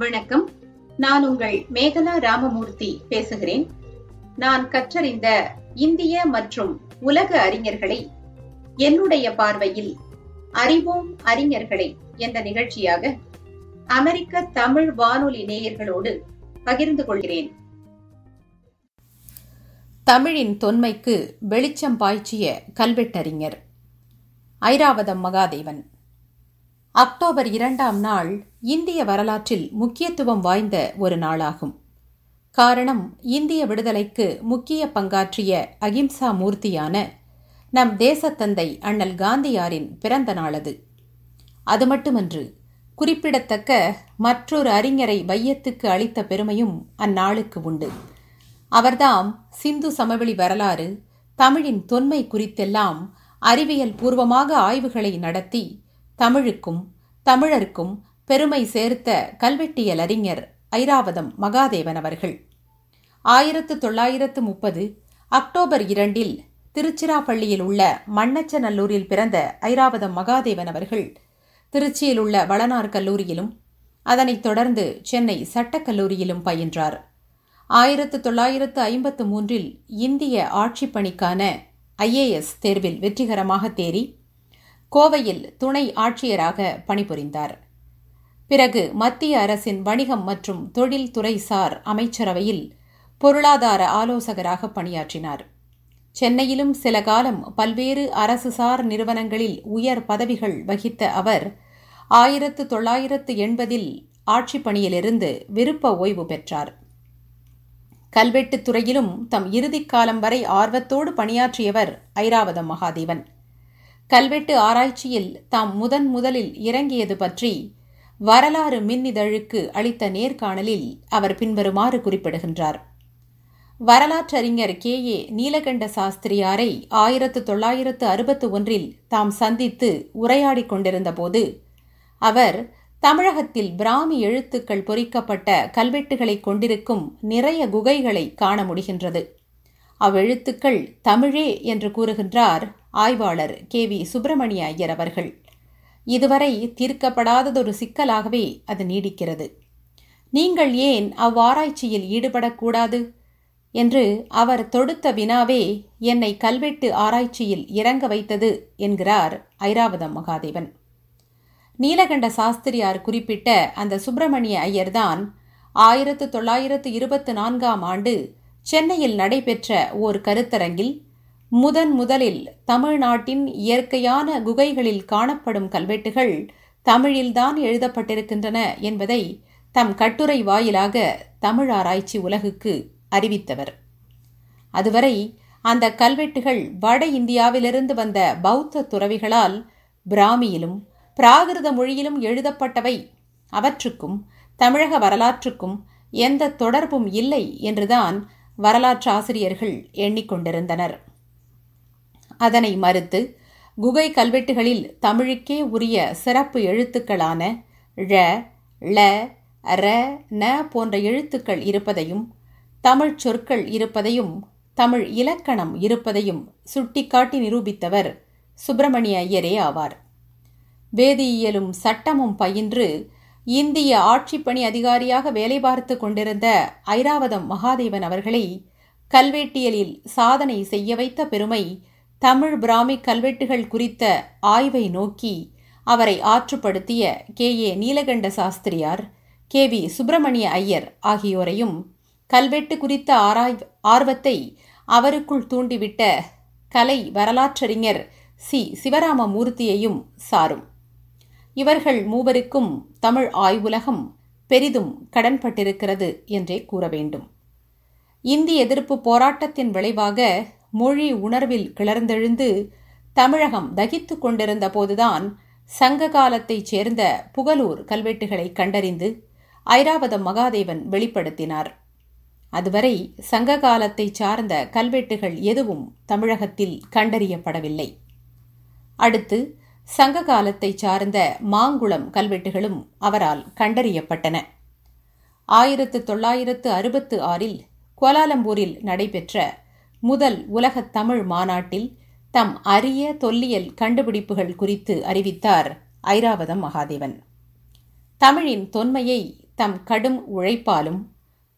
வணக்கம். நான் உங்கள் மேகலா ராமமூர்த்தி பேசுகிறேன். நான் கற்றறிந்த இந்திய மற்றும் உலக அறிஞர்களை என்னுடைய பார்வையில் அறிவோம் அறிஞர்களை என்ற நிகழ்ச்சியாக அமெரிக்க தமிழ் வானொலி நேயர்களோடு பகிர்ந்து கொள்கிறேன். தமிழின் தொன்மைக்கு வெளிச்சம் பாய்ச்சிய கல்வெட்டறிஞர் ஐராவதம் மகாதேவன். அக்டோபர் இரண்டாம் நாள் இந்திய வரலாற்றில் முக்கியத்துவம் வாய்ந்த ஒரு நாளாகும். காரணம் இந்திய விடுதலைக்கு முக்கிய பங்காற்றிய அகிம்சா மூர்த்தியான நம் தேசத்தந்தை அண்ணல் காந்தியாரின் பிறந்த நாளது. அது மட்டுமன்று குறிப்பிடத்தக்க மற்றொரு அறிஞரை வையத்துக்கு அளித்த பெருமையும் அந்நாளுக்கு உண்டு. அவர்தாம் சிந்து சமவெளி வரலாறு தமிழின் தொன்மை குறித்தெல்லாம் அறிவியல் பூர்வமாக ஆய்வுகளை நடத்தி தமிழுக்கும் தமிழருக்கும் பெருமை சேர்த்த கல்வெட்டியல் அறிஞர் ஐராவதம் மகாதேவன் அவர்கள். ஆயிரத்து தொள்ளாயிரத்து முப்பது அக்டோபர் இரண்டில் திருச்சிராப்பள்ளியில் உள்ள மண்ணச்சநல்லூரில் பிறந்த ஐராவதம் மகாதேவன் அவர்கள் திருச்சியில் உள்ள வளனார் கல்லூரியிலும் அதனைத் தொடர்ந்து சென்னை சட்டக்கல்லூரியிலும் பயின்றார். ஆயிரத்து தொள்ளாயிரத்து ஐம்பத்து மூன்றில் இந்திய ஆட்சிப் பணிக்கான ஐஏஎஸ் தேர்வில் வெற்றிகரமாக தேறி கோவையில் துணை ஆட்சியராக பணிபுரிந்தார். பிறகு மத்திய அரசின் வணிகம் மற்றும் தொழில்துறைசார் சார் அமைச்சரவையில் பொருளாதார ஆலோசகராக பணியாற்றினார். சென்னையிலும் சில காலம் பல்வேறு அரசு சார் நிறுவனங்களில் உயர் பதவிகள் வகித்த அவர் ஆயிரத்து தொள்ளாயிரத்து எண்பதில் ஆட்சிப் பணியிலிருந்து விருப்ப ஓய்வு பெற்றார். கல்வெட்டுத் துறையிலும் தம் இறுதிக் காலம் வரை ஆர்வத்தோடு பணியாற்றியவர் ஐராவதம் மகாதேவன் கல்வெட்டு ஆராய்ச்சியில் தாம் முதன் முதலில் இறங்கியது பற்றி வரலாறு மின்னிதழுக்கு அளித்த நேர்காணலில் அவர் பின்வருமாறு குறிப்பிடுகின்றார். வரலாற்றறிஞர் கே. ஏ. நீலகண்ட சாஸ்திரியாரை ஆயிரத்து தொள்ளாயிரத்து அறுபத்து ஒன்றில் தாம் சந்தித்து உரையாடிக் கொண்டிருந்தபோது அவர் தமிழகத்தில் பிராமி எழுத்துக்கள் பொறிக்கப்பட்ட கல்வெட்டுகளை கொண்டிருக்கும் நிறைய குகைகளை காண முடிகின்றது. அவ்வெழுத்துக்கள் தமிழே என்று கூறுகின்றார் ஆய்வாளர் கே வி சுப்பிரமணிய ஐயர் அவர்கள். இதுவரை தீர்க்கப்படாததொரு சிக்கலாகவே அது நீடிக்கிறது. நீங்கள் ஏன் அவ்வாராய்ச்சியில் ஈடுபடக்கூடாது? என்று அவர் தொடுத்த வினாவே என்னை கல்வெட்டு ஆராய்ச்சியில் இறங்க வைத்தது என்கிறார் ஐராவதம் மகாதேவன். நீலகண்ட சாஸ்திரியார் குறிப்பிட்ட அந்த சுப்பிரமணிய ஐயர்தான் ஆயிரத்து தொள்ளாயிரத்து இருபத்து நான்காம் ஆண்டு சென்னையில் நடைபெற்ற ஓர் கருத்தரங்கில் முதன் முதலில் தமிழ்நாட்டின் இயற்கையான குகைகளில் காணப்படும் கல்வெட்டுகள் தமிழில்தான் எழுதப்பட்டிருக்கின்றன என்பதை தம் கட்டுரை வாயிலாக தமிழ் ஆராய்ச்சி உலகுக்கு அறிவித்தவர். அதுவரை அந்த கல்வெட்டுகள் வட இந்தியாவிலிருந்து வந்த பௌத்த துறவிகளால் பிராமியிலும் பிராகிருத மொழியிலும் எழுதப்பட்டவை. அவற்றுக்கும் தமிழக வரலாற்றுக்கும் எந்த தொடர்பும் இல்லை என்றுதான் வரலாற்று ஆசிரியர்கள் எண்ணிக்கொண்டிருந்தனர். அதனை மறுத்து குகை கல்வெட்டுகளில் தமிழுக்கே உரிய சிறப்பு எழுத்துக்களான ழ ள ர ந போன்ற எழுத்துக்கள் இருப்பதையும் தமிழ் சொற்கள் இருப்பதையும் தமிழ் இலக்கணம் இருப்பதையும் சுட்டிக்காட்டி நிரூபித்தவர் சுப்பிரமணிய ஐயரே ஆவார். வேதியியலும் சட்டமும் பயின்று இந்திய ஆட்சிப்பணி அதிகாரியாக வேலை பார்த்து கொண்டிருந்த ஐராவதம் மகாதேவன் அவர்களை கல்வெட்டியலில் சாதனை செய்ய வைத்த பெருமை தமிழ் பிராமி கல்வெட்டுகள் குறித்த ஆய்வை நோக்கி அவரை ஆற்றுப்படுத்திய கே. ஏ. நீலகண்ட சாஸ்திரியார் கே. வி. சுப்பிரமணிய ஐயர் ஆகியோரையும் கல்வெட்டு குறித்த ஆராய் ஆர்வத்தை அவருக்குள் தூண்டிவிட்ட கலை வரலாற்றறிஞர் சி. சிவராமமூர்த்தியையும் சாரும். இவர்கள் மூவருக்கும் தமிழ் ஆய்வுலகம் பெரிதும் கடன்பட்டிருக்கிறது என்றே கூற வேண்டும். இந்தி எதிர்ப்பு போராட்டத்தின் விளைவாக மொழி உணர்வில் கிளர்ந்தெழுந்து தமிழகம் தகித்து கொண்டிருந்த போதுதான் சங்க காலத்தைச் சேர்ந்த புகலூர் கல்வெட்டுகளை கண்டறிந்து ஐராவதம் மகாதேவன் வெளிப்படுத்தினார். அதுவரை சங்க காலத்தை சார்ந்த கல்வெட்டுகள் எதுவும் தமிழகத்தில் கண்டறியப்படவில்லை. அடுத்து சங்க காலத்தை சார்ந்த மாங்குளம் கல்வெட்டுகளும் அவரால் கண்டறியப்பட்டன. ஆயிரத்து தொள்ளாயிரத்து அறுபத்து ஆறில் கோலாலம்பூரில் நடைபெற்ற முதல் உலகத் தமிழ் மாநாட்டில் தம் அரிய தொல்லியல் கண்டுபிடிப்புகள் குறித்து அறிவித்தார் ஐராவதம் மகாதேவன். தமிழின் தொன்மையை தம் கடும் உழைப்பாலும்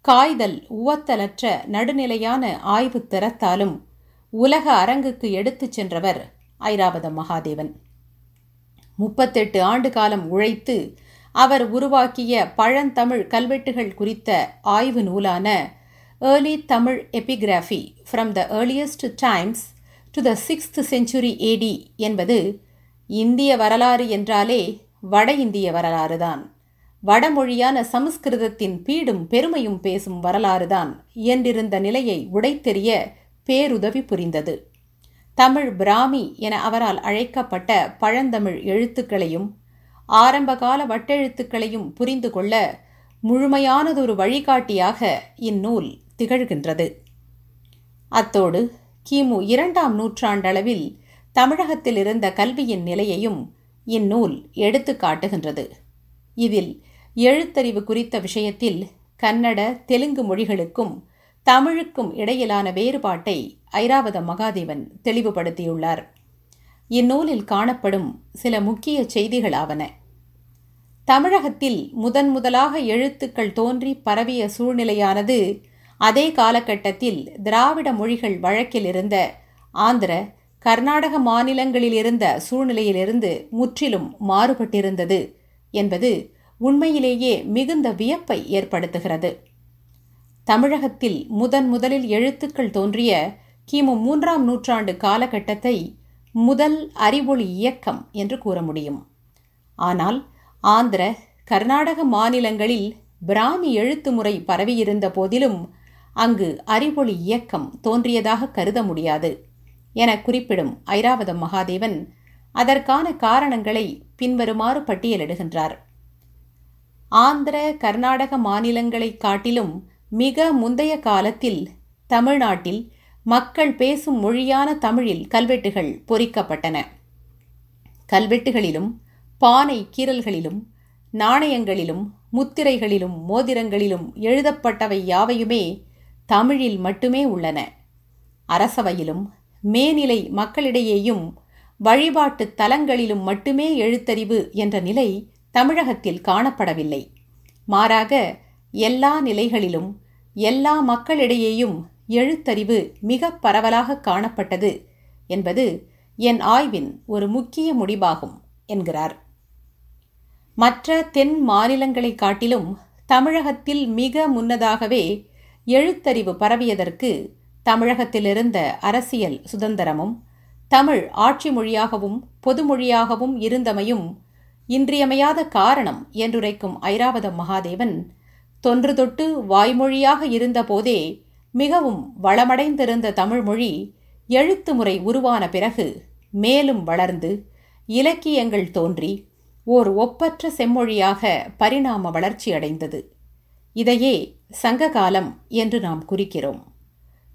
காய்தல் உவத்தலற்ற நடுநிலையான ஆய்வு திறத்தாலும் உலக அரங்குக்கு எடுத்துச் சென்றவர் ஐராவதம் மகாதேவன். முப்பத்தெட்டு ஆண்டு காலம் உழைத்து அவர் உருவாக்கிய பழந்தமிழ் கல்வெட்டுகள் குறித்த ஆய்வு நூலான early Tamil epigraphy from the earliest times to the sixth century AD என்பது இந்திய வரலாறு என்றாலே வட இந்திய வரலாறுதான் வடமொழியான சமஸ்கிருதத்தின் பீடும் பெருமையும் பேசும் வரலாறுதான் என்றிருந்த நிலையை உடைத்தெறிய பேருதவி புரிந்தது. தமிழ் பிராமி என அவரால் அழைக்கப்பட்ட பழந்தமிழ் எழுத்துக்களையும் ஆரம்பகால வட்டெழுத்துக்களையும் புரிந்து கொள்ள முழுமையானதொரு வழிகாட்டியாக இந்நூல் திகழ்கின்றது. அத்தோடு கிமு இரண்டாம் நூற்றாண்டளவில் தமிழகத்தில் இருந்த கல்வியின் நிலையையும் இந்நூல் எடுத்து காட்டுகின்றது. இதில் எழுத்தறிவு குறித்த விஷயத்தில் கன்னட தெலுங்கு மொழிகளுக்கும் தமிழுக்கும் இடையிலான வேறுபாட்டை ஐராவத மகாதேவன் தெளிவுபடுத்தியுள்ளார். இந்நூலில் காணப்படும் சில முக்கிய செய்திகளாவன. தமிழகத்தில் முதன் முதலாக எழுத்துக்கள் தோன்றி பரவிய சூழ்நிலையானது அதே காலகட்டத்தில் திராவிட மொழிகள் வழக்கில் இருந்த ஆந்திர கர்நாடக மாநிலங்களில் இருந்த சூழ்நிலையிலிருந்து முற்றிலும் மாறுபட்டிருந்தது என்பது உண்மையிலேயே மிகுந்த வியப்பை ஏற்படுத்துகிறது. தமிழகத்தில் முதன் முதலில் எழுத்துக்கள் தோன்றிய கிமு மூன்றாம் நூற்றாண்டு காலகட்டத்தை முதல் அறிவொளி இயக்கம் என்று கூற முடியும். ஆனால் ஆந்திர கர்நாடக மாநிலங்களில் பிராமி எழுத்து முறை பரவியிருந்த போதிலும் அங்கு அறிவொளி இயக்கம் தோன்றியதாக கருத முடியாது என குறிப்பிடும் ஐராவதம் மகாதேவன் அதற்கான காரணங்களை பின்வருமாறு பட்டியலிடுகின்றார். ஆந்திர கர்நாடக மாநிலங்களை காட்டிலும் மிக முந்தைய காலத்தில் தமிழ்நாட்டில் மக்கள் பேசும் மொழியான தமிழில் கல்வெட்டுகள் பொறிக்கப்பட்டன. கல்வெட்டுகளிலும் பானை கீறல்களிலும் நாணயங்களிலும் முத்திரைகளிலும் மோதிரங்களிலும் எழுதப்பட்டவை யாவையுமே தமிழில் மட்டுமே உள்ளன. அரசவையிலும் மேநிலை மக்களிடையேயும் வழிபாட்டு தலங்களிலும் மட்டுமே எழுத்தறிவு என்ற நிலை தமிழகத்தில் காணப்படவில்லை. மாறாக எல்லா நிலைகளிலும் எல்லா மக்களிடையேயும் எழுத்தறிவு மிக பரவலாக காணப்பட்டது என்பது என் ஆய்வின் ஒரு முக்கிய முடிவாகும் என்கிறார். மற்ற தென் மாநிலங்களை காட்டிலும் தமிழகத்தில் மிக முன்னதாகவே எழுத்தறிவு பரவியதற்கு தமிழகத்திலிருந்த அரசியல் சுதந்திரமும் தமிழ் ஆட்சி மொழியாகவும் பொதுமொழியாகவும் இருந்தமையும் இன்றியமையாத காரணம் என்றுரைக்கும் ஐராவதம் மகாதேவன் தொன்று தொட்டு வாய்மொழியாக இருந்தபோதே மிகவும் வளமடைந்திருந்த தமிழ்மொழி எழுத்து முறை உருவான பிறகு மேலும் வளர்ந்து இலக்கியங்கள் தோன்றி ஓர் ஒப்பற்ற செம்மொழியாக பரிணாம வளர்ச்சியடைந்தது. இதையே சங்ககாலம் என்று நாம் குறிக்கிறோம்.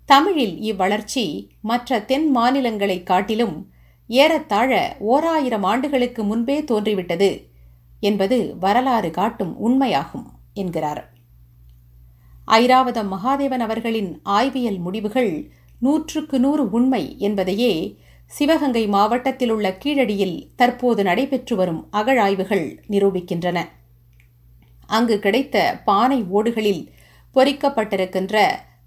தமிழில் இவ்வளர்ச்சி மற்ற தென் மாநிலங்களைக் காட்டிலும் ஏறத்தாழ ஓராயிரம் ஆண்டுகளுக்கு முன்பே தோன்றிவிட்டது என்பது வரலாறு காட்டும் உண்மையாகும் என்கிறார். ஐராவதம் மகாதேவன் அவர்களின் ஆய்வியல் முடிவுகள் நூற்றுக்கு நூறு உண்மை என்பதையே சிவகங்கை மாவட்டத்தில் உள்ள கீழடியில் தற்போது நடைபெற்று வரும் அகழாய்வுகள் நிரூபிக்கின்றன. அங்கு கிடைத்த பானை ஓடுகளில் பொறிக்கப்பட்டிருக்கின்ற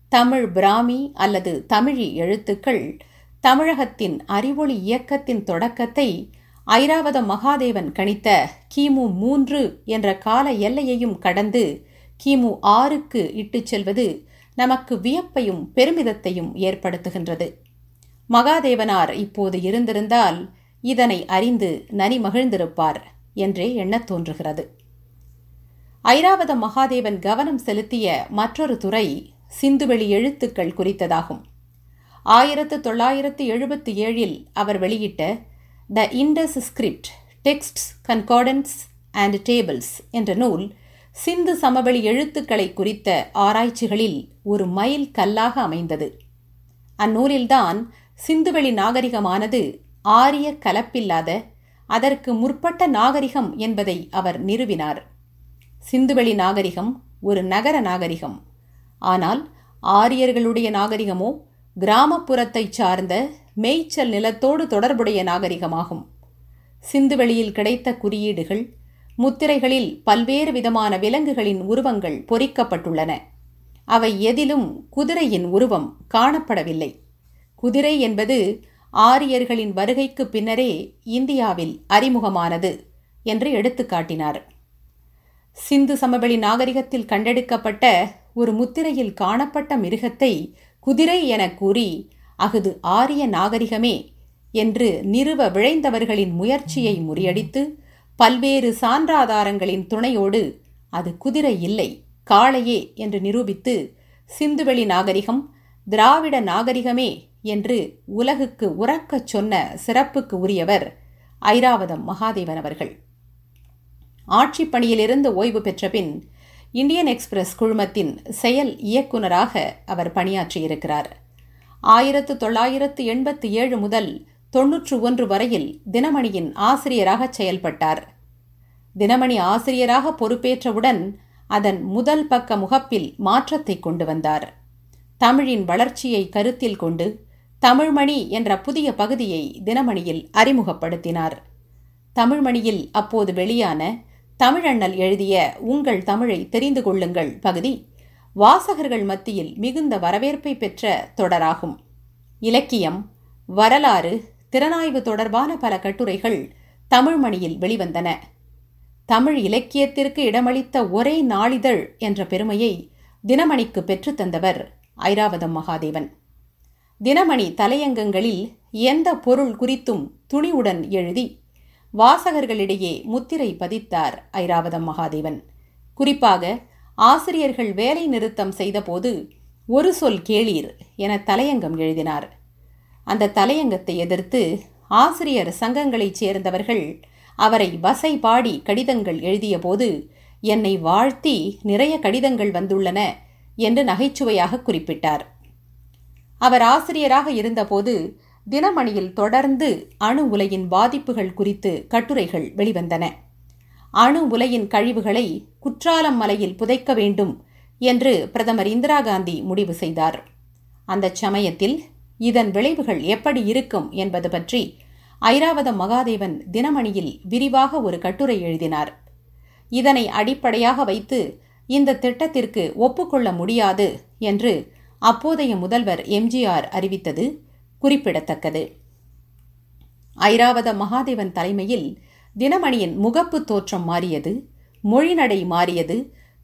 தமிழ் பிராமி அல்லது தமிழி எழுத்துக்கள் தமிழகத்தின் அறிவொளி இயக்கத்தின் தொடக்கத்தை ஐராவத மகாதேவன் கணித்த கிமு மூன்று என்ற கால எல்லையையும் கடந்து கிமு ஆறுக்கு இட்டுச் செல்வது நமக்கு வியப்பையும் பெருமிதத்தையும் ஏற்படுத்துகின்றது. மகாதேவனார் இப்போது இருந்திருந்தால் இதனை அறிந்து நனி மகிழ்ந்திருப்பார் என்றே எண்ணத் தோன்றுகிறது. ஐராவத மகாதேவன் கவனம் செலுத்திய மற்றொரு துறை சிந்துவெளி எழுத்துக்கள் குறித்ததாகும். ஆயிரத்து தொள்ளாயிரத்து எழுபத்தி ஏழில் அவர் வெளியிட்ட the Indus script texts concordance and tables என்ற நூல் சிந்து சமவெளி எழுத்துக்களை குறித்த ஆராய்ச்சிகளில் ஒரு மைல் கல்லாக அமைந்தது. அந்நூலில்தான் சிந்துவெளி நாகரிகமானது ஆரிய கலப்பில்லாத அதற்கு முற்பட்ட நாகரிகம் என்பதை அவர் நிறுவினார். சிந்துவெளி நாகரிகம் ஒரு நகர நாகரிகம். ஆனால் ஆரியர்களுடைய நாகரிகமோ கிராமப்புறத்தை சார்ந்த மேய்ச்சல் நிலத்தோடு தொடர்புடைய நாகரிகமாகும். சிந்துவெளியில் கிடைத்த குறியீடுகள் முத்திரைகளில் பல்வேறு விதமான விலங்குகளின் உருவங்கள் பொறிக்கப்பட்டுள்ளன. அவை எதிலும் குதிரையின் உருவம் காணப்படவில்லை. குதிரை என்பது ஆரியர்களின் வருகைக்கு பின்னரே இந்தியாவில் அறிமுகமானது என்று எடுத்துக்காட்டினார். சிந்து சமவெளி நாகரிகத்தில் கண்டெடுக்கப்பட்ட ஒரு முத்திரையில் காணப்பட்ட மிருகத்தை குதிரை என கூறி அஃது ஆரிய நாகரிகமே என்று நிறுவ விழைந்தவர்களின் முயற்சியை முறியடித்து பல்வேறு சான்றாதாரங்களின் துணையோடு அது குதிரை இல்லை காளையே என்று நிரூபித்து சிந்துவெளி நாகரிகம் திராவிட நாகரிகமே என்று உலகுக்கு உறக்கச் சொன்ன சிறப்புக்கு உரியவர் ஐராவதம் மகாதேவன் அவர்கள். ஆட்சிப் பணியிலிருந்து ஓய்வு பெற்ற பின் இந்தியன் எக்ஸ்பிரஸ் குழுமத்தின் செயல் இயக்குநராக அவர் பணியாற்றியிருக்கிறார். ஆயிரத்து தொள்ளாயிரத்து எண்பத்தி ஏழு முதல் தொன்னூற்று ஒன்று வரையில் தினமணியின் ஆசிரியராக செயல்பட்டார். தினமணி ஆசிரியராக பொறுப்பேற்றவுடன் அதன் முதல் பக்க முகப்பில் மாற்றத்தை கொண்டு வந்தார். தமிழின் வளர்ச்சியை கருத்தில் கொண்டு தமிழ்மணி என்ற புதிய பகுதியை தினமணியில் அறிமுகப்படுத்தினார். தமிழ்மணியில் அப்போது வெளியான தமிழண்ணல் எழுதிய உங்கள் தமிழை தெரிந்து கொள்ளுங்கள் பகுதி. வாசகர்கள் மத்தியில் மிகுந்த வரவேற்பை பெற்ற தொடராகும். இலக்கியம் வரலாறு திறனாய்வு தொடர்பான பல கட்டுரைகள் தமிழ்மணியில் வெளிவந்தன. தமிழ் இலக்கியத்திற்கு இடமளித்த ஒரே நாளிதழ் என்ற பெருமையை தினமணிக்கு பெற்றுத்தந்தவர் ஐராவதம் மகாதேவன். தினமணி தலையங்கங்களில் எந்த பொருள் குறித்தும் துணிவுடன் எழுதி வாசகர்களிடையே முத்திரை பதித்தார் ஐராவதம் மகாதேவன். குறிப்பாக ஆசிரியர்கள் வேலை நிறுத்தம் செய்தபோது ஒரு சொல் கேளீர் என தலையங்கம் எழுதினார். அந்த தலையங்கத்தை எதிர்த்து ஆசிரியர் சங்கங்களைச் சேர்ந்தவர்கள் அவரை வசை பாடி கடிதங்கள் எழுதியபோது என்னை வாழ்த்தி நிறைய கடிதங்கள் வந்துள்ளன என்று நகைச்சுவையாக குறிப்பிட்டார். அவர் ஆசிரியராக இருந்தபோது தினமணியில் தொடர்ந்து அணு உலையின் பாதிப்புகள் குறித்து கட்டுரைகள் வெளிவந்தன. அணு உலையின் கழிவுகளை குற்றாலம் மலையில் புதைக்க வேண்டும் என்று பிரதமர் இந்திரா காந்தி முடிவு செய்தார். அந்த சமயத்தில் இதன் விளைவுகள் எப்படி இருக்கும் என்பது பற்றி ஐராவத மகாதேவன் தினமணியில் விரிவாக ஒரு கட்டுரை எழுதினார். இதனை அடிப்படையாக வைத்து இந்த திட்டத்திற்கு ஒப்புக்கொள்ள முடியாது என்று அப்போதைய முதல்வர் எம்ஜிஆர் அறிவித்தது. குறிப்பிடத்தக்கது. ஐராவத மகாதேவன் தலைமையில் தினமணியின் முகப்பு தோற்றம் மாறியது மொழிநடை மாறியது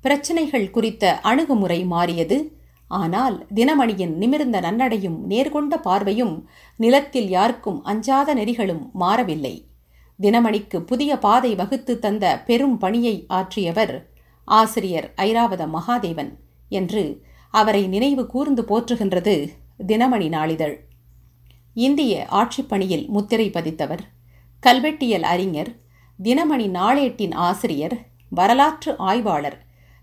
பிரச்சினைகள் குறித்த அணுகுமுறை மாறியது. ஆனால் தினமணியின் நிமிர்ந்த நன்னடையும் நேர்கொண்ட பார்வையும் நிலத்தில் யாருக்கும் அஞ்சாத நெறிகளும் மாறவில்லை. தினமணிக்கு புதிய பாதை வகுத்து தந்த பெரும் பணியை ஆற்றியவர் ஆசிரியர் ஐராவத மகாதேவன் என்று அவரை நினைவு கூர்ந்து போற்றுகின்றது தினமணி நாளிதழ். இந்திய ஆட்சிப்பணியில் முத்திரை பதித்தவர் கல்வெட்டியல் அறிஞர் தினமணி நாளேட்டின் ஆசிரியர் வரலாற்று ஆய்வாளர்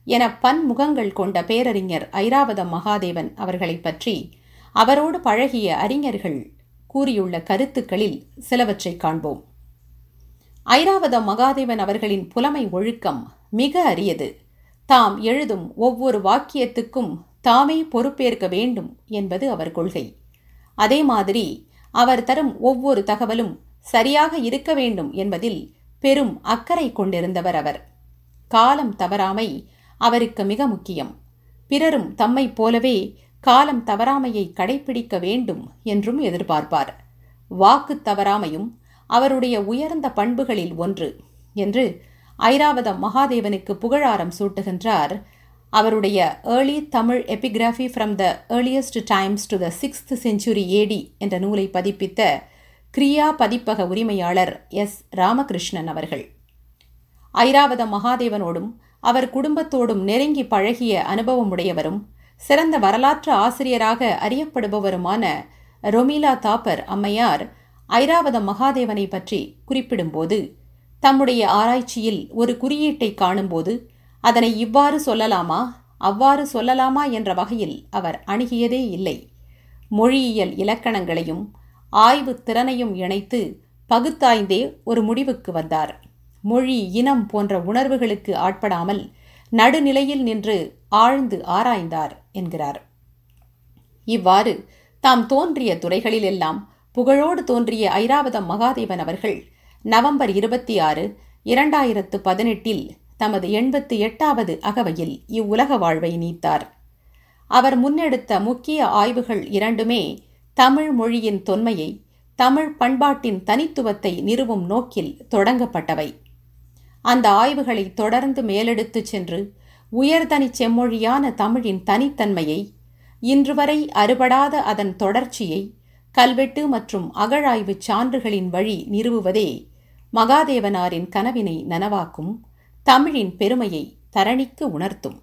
என பன்முகங்கள் கொண்ட பேரறிஞர் ஐராவத மகாதேவன் அவர்களை பற்றி அவரோடு பழகிய அறிஞர்கள் கூறியுள்ள கருத்துக்களில் சிலவற்றை காண்போம். ஐராவத மகாதேவன் அவர்களின் புலமை ஒழுக்கம் மிக அரியது. தாம் எழுதும் ஒவ்வொரு வாக்கியத்துக்கும் தாமே பொறுப்பேற்க வேண்டும் என்பது அவர் கொள்கை. அதே மாதிரி அவர் தரும் ஒவ்வொரு தகவலும் சரியாக இருக்க வேண்டும் என்பதில் பெரும் அக்கறை கொண்டிருந்தவர் அவர். காலம் தவறாமை அவருக்கு மிக முக்கியம். பிறரும் தம்மைப் போலவே காலம் தவறாமையை கடைபிடிக்க வேண்டும் என்றும் எதிர்பார்ப்பார். வாக்கு தவறாமையும் அவருடைய உயர்ந்த பண்புகளில் ஒன்று என்று ஐராவத மகாதேவனுக்கு புகழாரம் சூட்டுகின்றார் அவருடைய early Tamil epigraphy from the earliest times to the sixth century AD என்ற நூலை பதிப்பித்த கிரியா பதிப்பக உரிமையாளர் எஸ் ராமகிருஷ்ணன் அவர்கள். ஐராவத மகாதேவனோடும் அவர் குடும்பத்தோடும் நெருங்கி பழகிய அனுபவமுடையவரும் சிறந்த வரலாற்று ஆசிரியராக அறியப்படுபவருமான ரொமீலா தாப்பர் அம்மையார் ஐராவத மகாதேவனை பற்றி குறிப்பிடும்போது தம்முடைய ஆராய்ச்சியில் ஒரு குறியீட்டை காணும்போது அதனை இவ்வாறு சொல்லலாமா? அவ்வாறு சொல்லலாமா என்ற வகையில் அவர் அணுகியதே இல்லை. மொழியியல் இலக்கணங்களையும் ஆய்வு திறனையும் இணைத்து பகுத்தாய்ந்தே ஒரு முடிவுக்கு வந்தார். மொழி இனம் போன்ற உணர்வுகளுக்கு ஆட்படாமல் நடுநிலையில் நின்று ஆழ்ந்து ஆராய்ந்தார் என்கிறார். இவ்வாறு தாம் தோன்றிய துறைகளிலெல்லாம் புகழோடு தோன்றிய ஐராவதம் மகாதேவன் அவர்கள் நவம்பர் இருபத்தி ஆறு இரண்டாயிரத்து பதினெட்டில் தமது எண்பத்து எட்டாவது அகவையில் இவ்வுலக வாழ்வை நீத்தார். அவர் முன்னெடுத்த முக்கிய ஆய்வுகள் இரண்டுமே தமிழ் மொழியின் தொன்மையை தமிழ் பண்பாட்டின் தனித்துவத்தை நிறுவும் நோக்கில் தொடங்கப்பட்டவை. அந்த ஆய்வுகளை தொடர்ந்து மேலெடுத்துச் சென்று உயர்தனி செம்மொழியான தமிழின் தனித்தன்மையை இன்றுவரை அறுபடாத அதன் தொடர்ச்சியை கல்வெட்டு மற்றும் அகழாய்வுச் சான்றுகளின் வழி நிறுவுவதே மகாதேவனாரின் கனவினை நனவாக்கும் தமிழின் பெருமையை தரணிக்கு உணர்த்தும்.